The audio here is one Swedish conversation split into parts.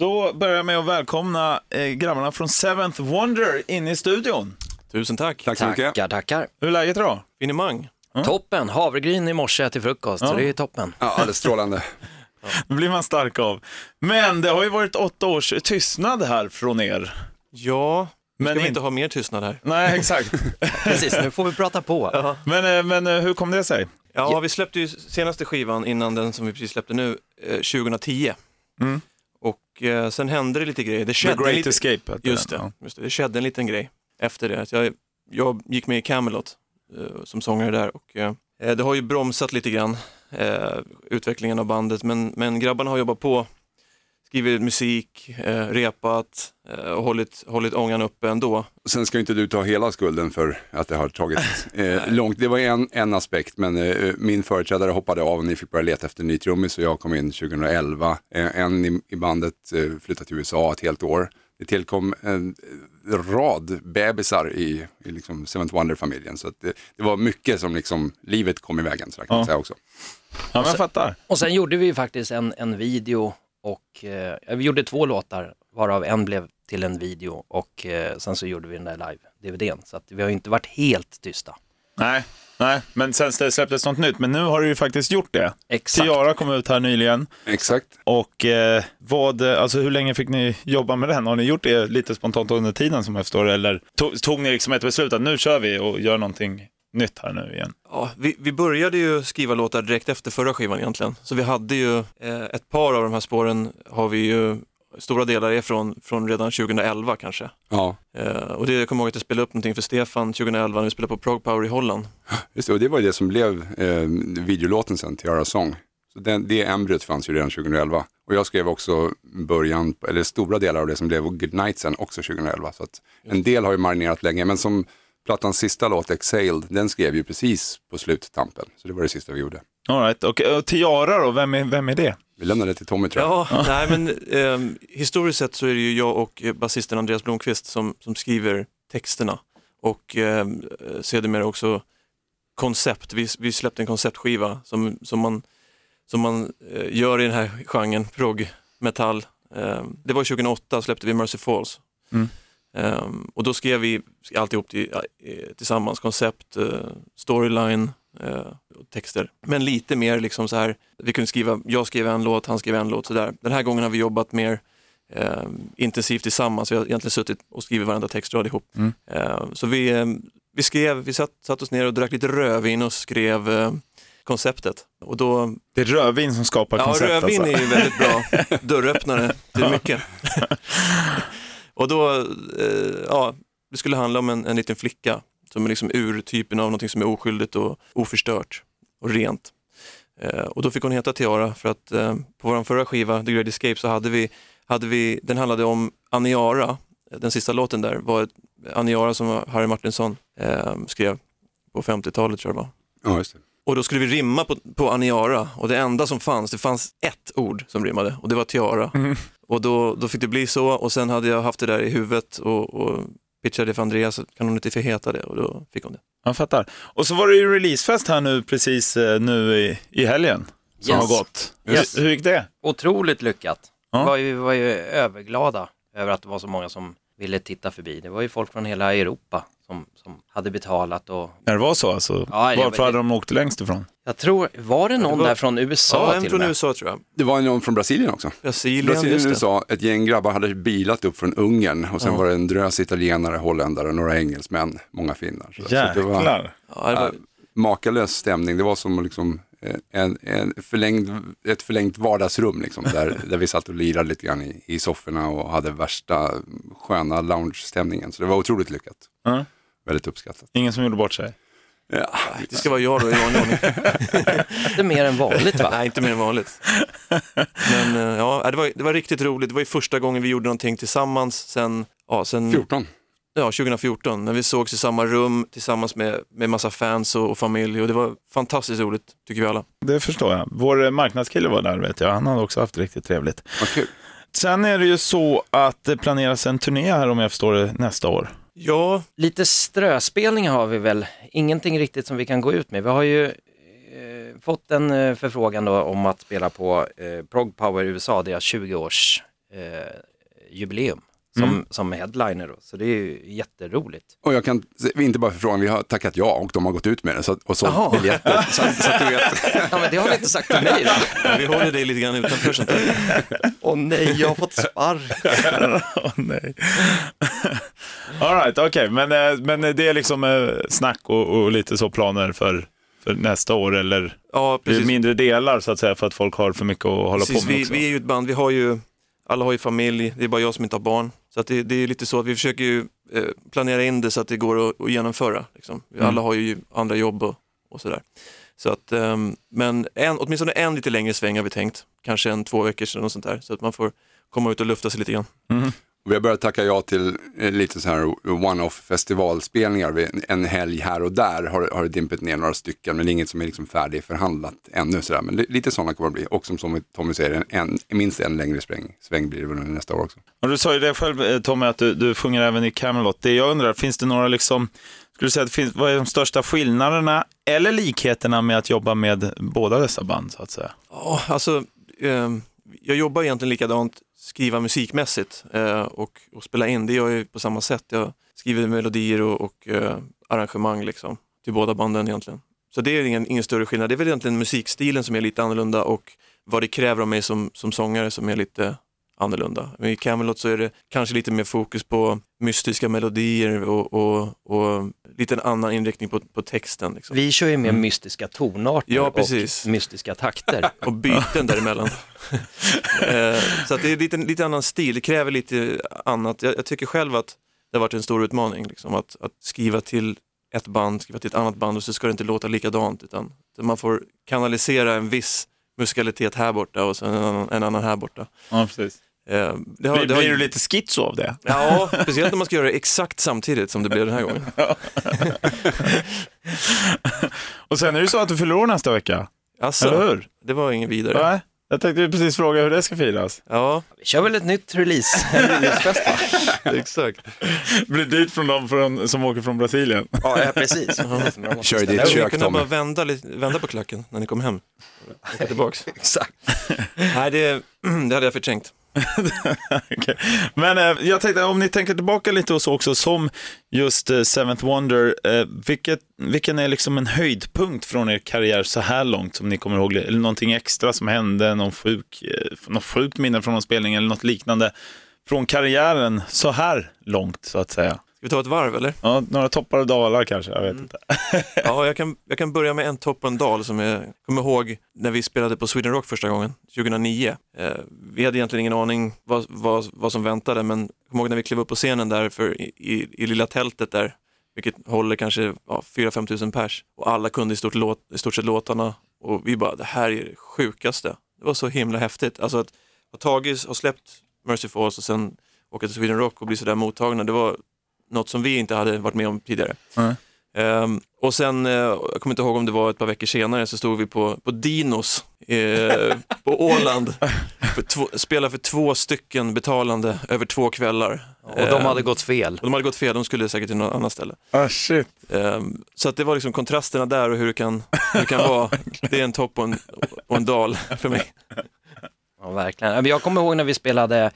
Då börjar jag med att välkomna eh, grabbarna från Seventh Wonder in i studion. Tusen tack. Tack så mycket. Tackar, tackar. Hur är läget idag? Finemang. Toppen, havregryn i morse till frukost, så det är toppen. Ja, alldeles strålande. Det blir man stark av. Men det har ju varit åtta års tystnad här från er. Ja, Men men ska vi in- inte ha mer tystnad här? Nej, exakt. Precis, nu får vi prata på. men, eh, men eh, hur kom det sig? Ja, vi släppte ju senaste skivan innan den som vi precis släppte nu, eh, 2010. Mm. Och eh, sen hände det lite grejer. Det The skedde en Great lite... Escape. Just det, just det, det skedde en liten grej efter det. Jag, jag gick med i Camelot eh, som sångare där och eh, det har ju bromsat lite grann eh, utvecklingen av bandet men, men grabbarna har jobbat på, skrivit musik, eh, repat eh, och hållit, hållit ångan uppe ändå. Sen ska inte du ta hela skulden för att det har tagit eh, långt. Det var en, en aspekt, men eh, min företrädare hoppade av och ni fick börja leta efter ny trummis och jag kom in 2011. Eh, en i, i bandet eh, flyttade till USA ett helt år. Det tillkom en rad bebisar i, i liksom Seventh Wonder-familjen. Så att det, det var mycket som liksom, livet kom i vägen, så kan Ja. säga också. Ja, men jag fattar. Och sen gjorde vi ju faktiskt en, en video och eh, vi gjorde två låtar varav en blev till en video och eh, sen så gjorde vi den där live-DVDn. Så att vi har ju inte varit helt tysta. Nej, nej, men sen släpptes något nytt. Men nu har du ju faktiskt gjort det. Exakt. Tiara kom ut här nyligen. Exakt. Och eh, vad, alltså hur länge fick ni jobba med den? Har ni gjort det lite spontant under tiden som jag förstår? Eller tog, tog ni liksom ett beslut att nu kör vi och gör någonting nytt här nu igen? Ja, vi, vi började ju skriva låtar direkt efter förra skivan egentligen. Så vi hade ju eh, ett par av de här spåren har vi ju, stora delar är från, från redan 2011 kanske. Ja, Eh, och det jag kommer ihåg att jag spelade upp någonting för Stefan 2011 när vi spelade på Prog Power i Holland. just det. Och det var ju det som blev eh, videolåten sen, Tiara Song. Så den, det embryot fanns ju redan 2011. Och jag skrev också början, eller stora delar av det som blev Good Night sen också 2011. Så att en del har ju marinerat länge, men som plattans sista låt, Exhaled, den skrev ju precis på sluttampen. Så det var det sista vi gjorde. All right. Och, och Tiara då, vem är, vem är det? Vi lämnade det till Tommy tror jag. Ja, nej men ehm, historiskt sett så är det ju jag och eh, basisten Andreas Blomqvist som, som skriver texterna och eh, sedermera också koncept. Vi, vi släppte en konceptskiva som, som man, som man eh, gör i den här genren, prog, metall. Eh, det var 2008 släppte vi Mercy Falls. Mm. Eh, och då skrev vi alltihop till, tillsammans, koncept, eh, storyline, och texter. Men lite mer liksom så här, vi kunde skriva, jag skrev en låt, han skrev en låt sådär. Den här gången har vi jobbat mer eh, intensivt tillsammans. Vi har egentligen suttit och skrivit varenda textrad ihop. Mm. Eh, så vi, vi skrev, vi satt, satt oss ner och drack lite rödvin och skrev eh, konceptet. Och då, Det är rödvin som skapar ja koncept rödvin alltså. är ju väldigt bra dörröppnare till mycket. och då, eh, ja, det skulle handla om en, en liten flicka som är liksom urtypen av någonting som är oskyldigt och oförstört och rent. Eh, och då fick hon heta Tiara för att eh, på vår förra skiva, The Great Escape, så hade vi, hade vi, den handlade om Aniara, den sista låten där var Aniara som Harry Martinsson eh, skrev på 50-talet tror jag det var. Ja, just det. Och då skulle vi rimma på, på Aniara och det enda som fanns, det fanns ett ord som rimmade och det var Tiara. Och då, då fick det bli så och sen hade jag haft det där i huvudet och, och pitchade för Andreas, så kan hon inte få heta det och då fick hon det. Jag fattar. Och så var det ju releasefest här nu precis eh, nu i, i helgen som Yes. har gått. Yes. Hur, hur gick det? Otroligt lyckat. Ja. Vi, var ju, vi var ju överglada över att det var så många som ville titta förbi. Det var ju folk från hela Europa som, som hade betalat och När det var så alltså? Ja, det- Varför hade de åkt längst ifrån? jag tror, var det någon var- där från USA Ja, en till från med? USA tror jag. Det var någon från Brasilien också. Brasilien, Brasilien det. USA, ett gäng grabbar hade bilat upp från Ungern och sen var det en drös italienare, holländare, några engelsmän, många finnar. Så, så det var Jäklar. Ja, det var, äh, makalös stämning. Det var som liksom eh, en, en förlängd, ett förlängt vardagsrum liksom, där, där vi satt och lirade lite grann i, i sofforna och hade värsta sköna lounge-stämningen. Så det var otroligt lyckat. Ja. Väldigt uppskattat. Ingen som gjorde bort sig? Ja, det ska vara jag då i vanlig ordning. Inte mer än vanligt va? Nej, inte mer än vanligt. Men eh, ja, det var, det var riktigt roligt. Det var ju första gången vi gjorde någonting tillsammans sen, ja, sen 14. Ja, 2014 när vi sågs i samma rum tillsammans med, med massa fans och, och familj och det var fantastiskt roligt tycker vi alla. Det förstår jag. Vår marknadskille var där vet jag. Han hade också haft riktigt trevligt. Vad kul. Sen är det ju så att det planeras en turné här om jag förstår det nästa år. Ja, Lite ströspelningar har vi väl, ingenting riktigt som vi kan gå ut med. Vi har ju eh, fått en eh, förfrågan då om att spela på eh, Prog Power USA, deras 20-års eh, jubileum som, som headliner. Då. Så det är ju jätteroligt. Och jag kan, inte bara för frågan, vi har tackat ja och de har gått ut med det så, och sålt Jaha. biljetter. Så, så att du vet. Ja, men det har ni inte sagt till mig då. Ja, vi håller dig lite grann utanför sånt där. Åh nej, jag har fått spark. Åh nej. All right, okej, men, eh, men det är liksom eh, snack och, och lite så planer för, för nästa år eller Ja, precis. mindre delar så att säga för att folk har för mycket att hålla precis. på med Vi, också? vi är ju ett band, vi har ju, alla har ju familj, det är bara jag som inte har barn. Så att det, det är lite så att vi försöker ju eh, planera in det så att det går att, att genomföra. Liksom. Vi Mm. Alla har ju andra jobb och, och sådär. Så att, ehm, men en, åtminstone en lite längre sväng har vi tänkt, kanske en två veckor sedan och sånt där. Så att man får komma ut och lufta sig lite grann. Vi har börjat tacka ja till eh, lite så här one-off festivalspelningar. Vi- En helg här och där har, har det dimpet ner några stycken, men det är inget som är liksom färdigförhandlat ännu. Så där. Men li- lite sådana kommer det bli. Och som, som Tommy säger, en, en, minst en längre sväng, sväng blir det väl under nästa år också. Och du sa ju det själv eh, Tommy, att du, du sjunger även i Camelot. Det jag undrar, finns det några liksom, skulle du säga att finns, vad är de största skillnaderna eller likheterna med att jobba med båda dessa band så att säga? Ja, alltså, ehm, jag jobbar egentligen likadant, skriva musikmässigt eh, och, och spela in. Det gör jag ju på samma sätt. Jag skriver melodier och, och eh, arrangemang liksom, till båda banden egentligen. Så det är ingen, ingen större skillnad. Det är väl egentligen musikstilen som är lite annorlunda och vad det kräver av mig som, som sångare som är lite annorlunda. Men I Camelot så är det kanske lite mer fokus på mystiska melodier och, och, och lite en annan inriktning på, på texten. Liksom. Vi kör ju med mystiska tonarter Ja, precis. och mystiska takter. och byten däremellan. Eh, så att det är lite, lite annan stil, det kräver lite annat. Jag, jag tycker själv att det har varit en stor utmaning, liksom, att, att skriva till ett band, skriva till ett annat band och så ska det inte låta likadant, utan man får kanalisera en viss musikalitet här borta och sen en annan, en annan här borta. Ja, precis. Eh, det har, Blir, det har, blir du lite schizo av det? Ja, speciellt när man ska göra det exakt samtidigt som det blev den här gången. Och sen är det så att du fyller år nästa vecka, eller Alltså, hur? det var ingen vidare. Nej, jag tänkte precis fråga hur det ska firas. Ja, Vi kör väl ett nytt release, releasefest exakt. Blir dyrt från dem från, som åker från Brasilien. Ja, ja precis. Kör i ditt Jag kök kunde bara Tommy. vända, vända på klacken när ni kom hem. Åka tillbaks. Exakt. Nej, det, det hade jag förträngt. okay. Men eh, jag tänkte, om ni tänker tillbaka lite och så också, som just eh, Seventh Wonder, eh, vilket, vilken är liksom en höjdpunkt från er karriär så här långt som ni kommer ihåg? Eller någonting extra som hände, någon sjuk, eh, något sjukt minne från någon spelning eller något liknande från karriären så här långt så att säga? Ska vi ta ett varv eller? Ja, några toppar och dalar kanske, jag vet inte. Ja, jag kan, jag kan börja med en topp och en dal som jag kommer ihåg när vi spelade på Sweden Rock första gången, 2009. Eh, vi hade egentligen ingen aning vad, vad, vad som väntade, men jag kommer ihåg när vi klev upp på scenen där för, i, i, i lilla tältet där, vilket håller kanske ja, 4-5 tusen pers och alla kunde i stort, låt, i stort sett låtarna och vi bara, det här är det sjukaste. Det var så himla häftigt. Alltså att ha tagit, ha släppt Mercy Falls och sen åka till Sweden Rock och bli sådär mottagna, det var något som vi inte hade varit med om tidigare. Nej. Ehm, och sen, eh, jag kommer inte ihåg om det var ett par veckor senare, så stod vi på, på Dinos eh, på Åland. För två, spelade för två stycken betalande över två kvällar. Och de Ehm, hade gått fel. och de hade gått fel, de skulle säkert till något annat ställe. Ah, shit. Ehm, så att det var liksom kontrasterna där och hur det kan, hur det kan vara. Det är en topp och en, och en dal för mig. Ja, verkligen. Jag kommer ihåg när vi spelade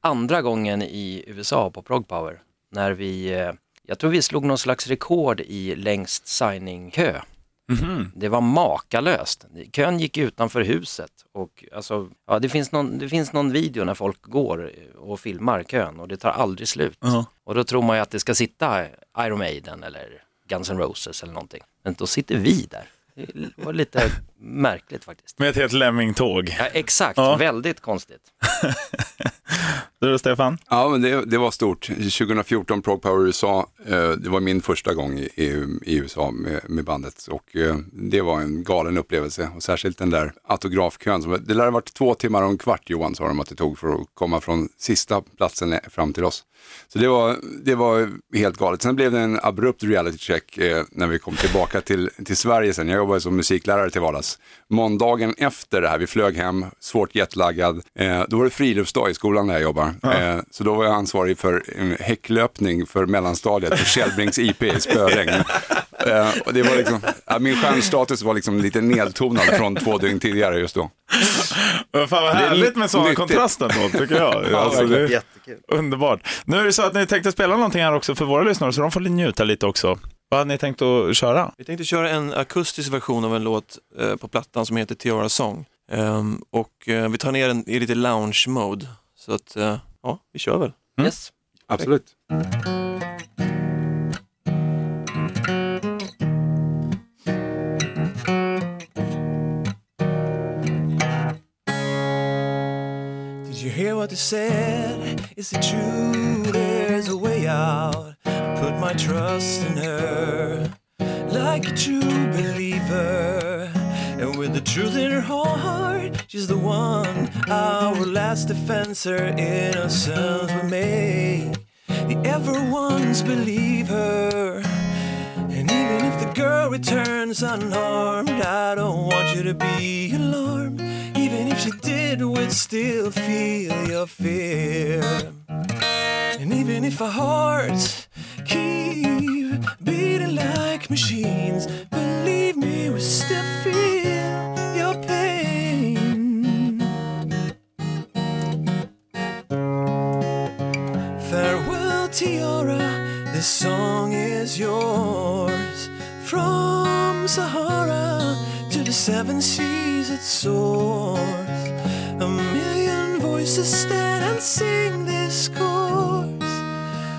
andra gången i USA på Prog Power. När vi, eh, jag tror vi slog någon slags rekord i längst signingkö. Mhm. Det var makalöst. Kön gick utanför huset och alltså, ja, det, finns någon, det finns någon video när folk går och filmar kön och det tar aldrig slut. Ja. Och då tror man ju att det ska sitta Iron Maiden eller Guns N' Roses eller någonting. Men då sitter vi där. Det var lite märkligt faktiskt. Med ett helt lemmingtåg. Ja, exakt, Ja. väldigt konstigt. Du då Stefan? Ja, men det, det var stort. 2014 Prog Power USA, eh, det var min första gång i, i, i USA med, med bandet och eh, det var en galen upplevelse och särskilt den där autografkön. Som, det lär ha varit två timmar och en kvart Johan sa de att det tog för att komma från sista platsen fram till oss. Så det var, det var helt galet. Sen blev det en abrupt reality check eh, när vi kom tillbaka till, till Sverige sen. Jag jobbade som musiklärare till vardags. Måndagen efter det här, vi flög hem, svårt jetlaggad. Eh, då var det friluftsdag i skolan där jag jobbar. Eh, så då var jag ansvarig för en häcklöpning för mellanstadiet på Källbrings IP i spöregn. Eh, och det var liksom, ja, min stjärnstatus var liksom lite nedtonad från två dygn tidigare just då. Men Fan vad är härligt med sådana kontraster då, tycker jag. Alltså, det underbart. Nu är det så att ni tänkte spela någonting här också för våra lyssnare, så de får njuta lite också. Vad hade ni tänkt att köra? Vi tänkte köra en akustisk version av en låt eh, på plattan som heter Tiara Song. Ehm, och eh, vi tar ner den i lite lounge mode. Så att, eh, ja, vi kör väl. Yes. Absolut. Did you hear what they said? Is it true there's a way out? I put my trust in her like a true believer. And with the truth in her heart, she's the one. Our last defense, her innocence will make the ever ones believe her. And even if the girl returns unharmed, I don't want you to be alarmed. Even if she did, we'd still feel your fear. And even if our hearts keep beating like machines, is yours. From Sahara to the seven seas it soars. A million voices stand and sing this chorus.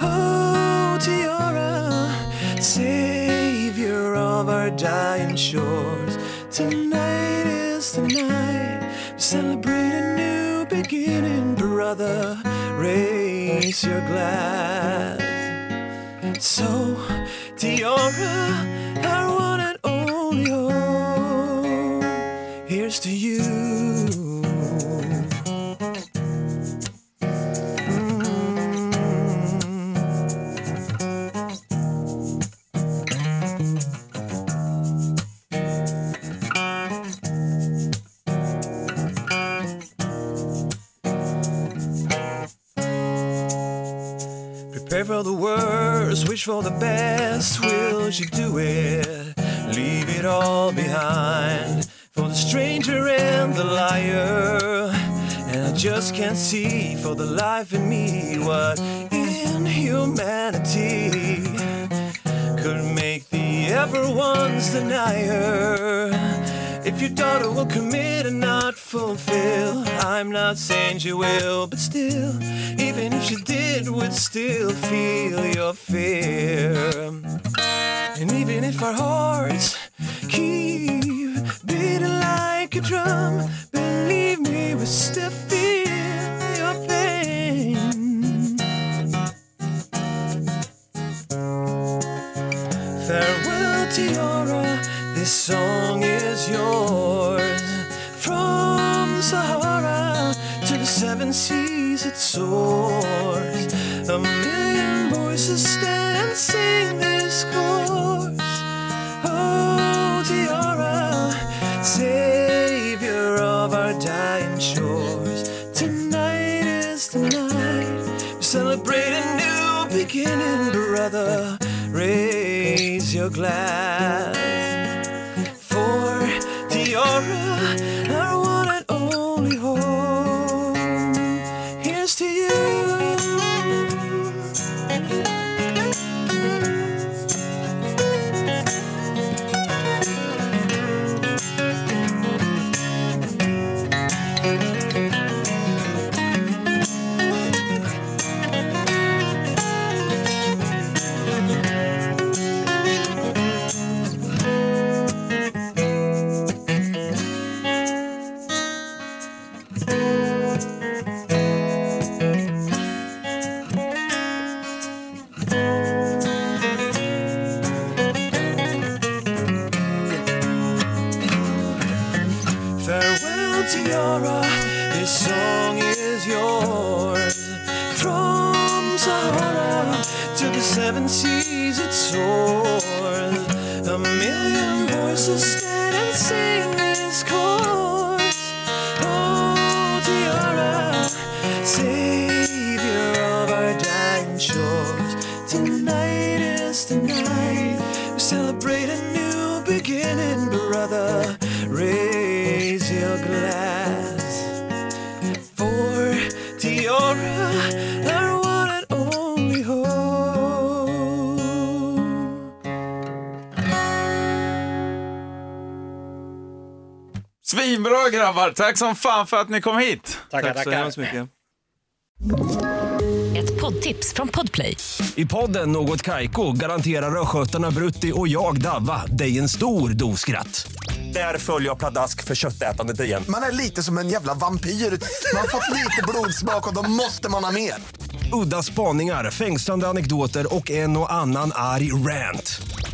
Oh, Tiara, savior of our dying shores. Tonight is the night we celebrate a new beginning, brother. Raise your glass. So, Tiara, our one and only here's to you. Worst, wish for the best. Will she do it? Leave it all behind for the stranger and the liar. And I just can't see for the life in me what inhumanity could make the ever one's denier. If your daughter will commit and not fulfill, I'm not saying you will, but still, even if she did, would still feel your fear. And even if our hearts keep beating like a drum, believe me, we still feel your pain. Farewell, Tiara, this song the seven seas it soars. A million voices stand and sing this chorus. Oh, Tiara, savior of our dying shores. Tonight is the night we celebrate a new beginning, brother. Raise your glass grabbar, tack som fan för att ni kom hit. Tackar, Tack så hemskt mycket. Ett poddtips från Podplay. I podden Något Kaiko garanterar östgötarna Brutti och jag, Davva, dig en stor dos skratt. Där följer jag pladask för köttätandet igen. Man är lite som en jävla vampyr. Man har fått lite blodsmak och då måste man ha mer. Udda spaningar, fängslande anekdoter och en och annan arg rant.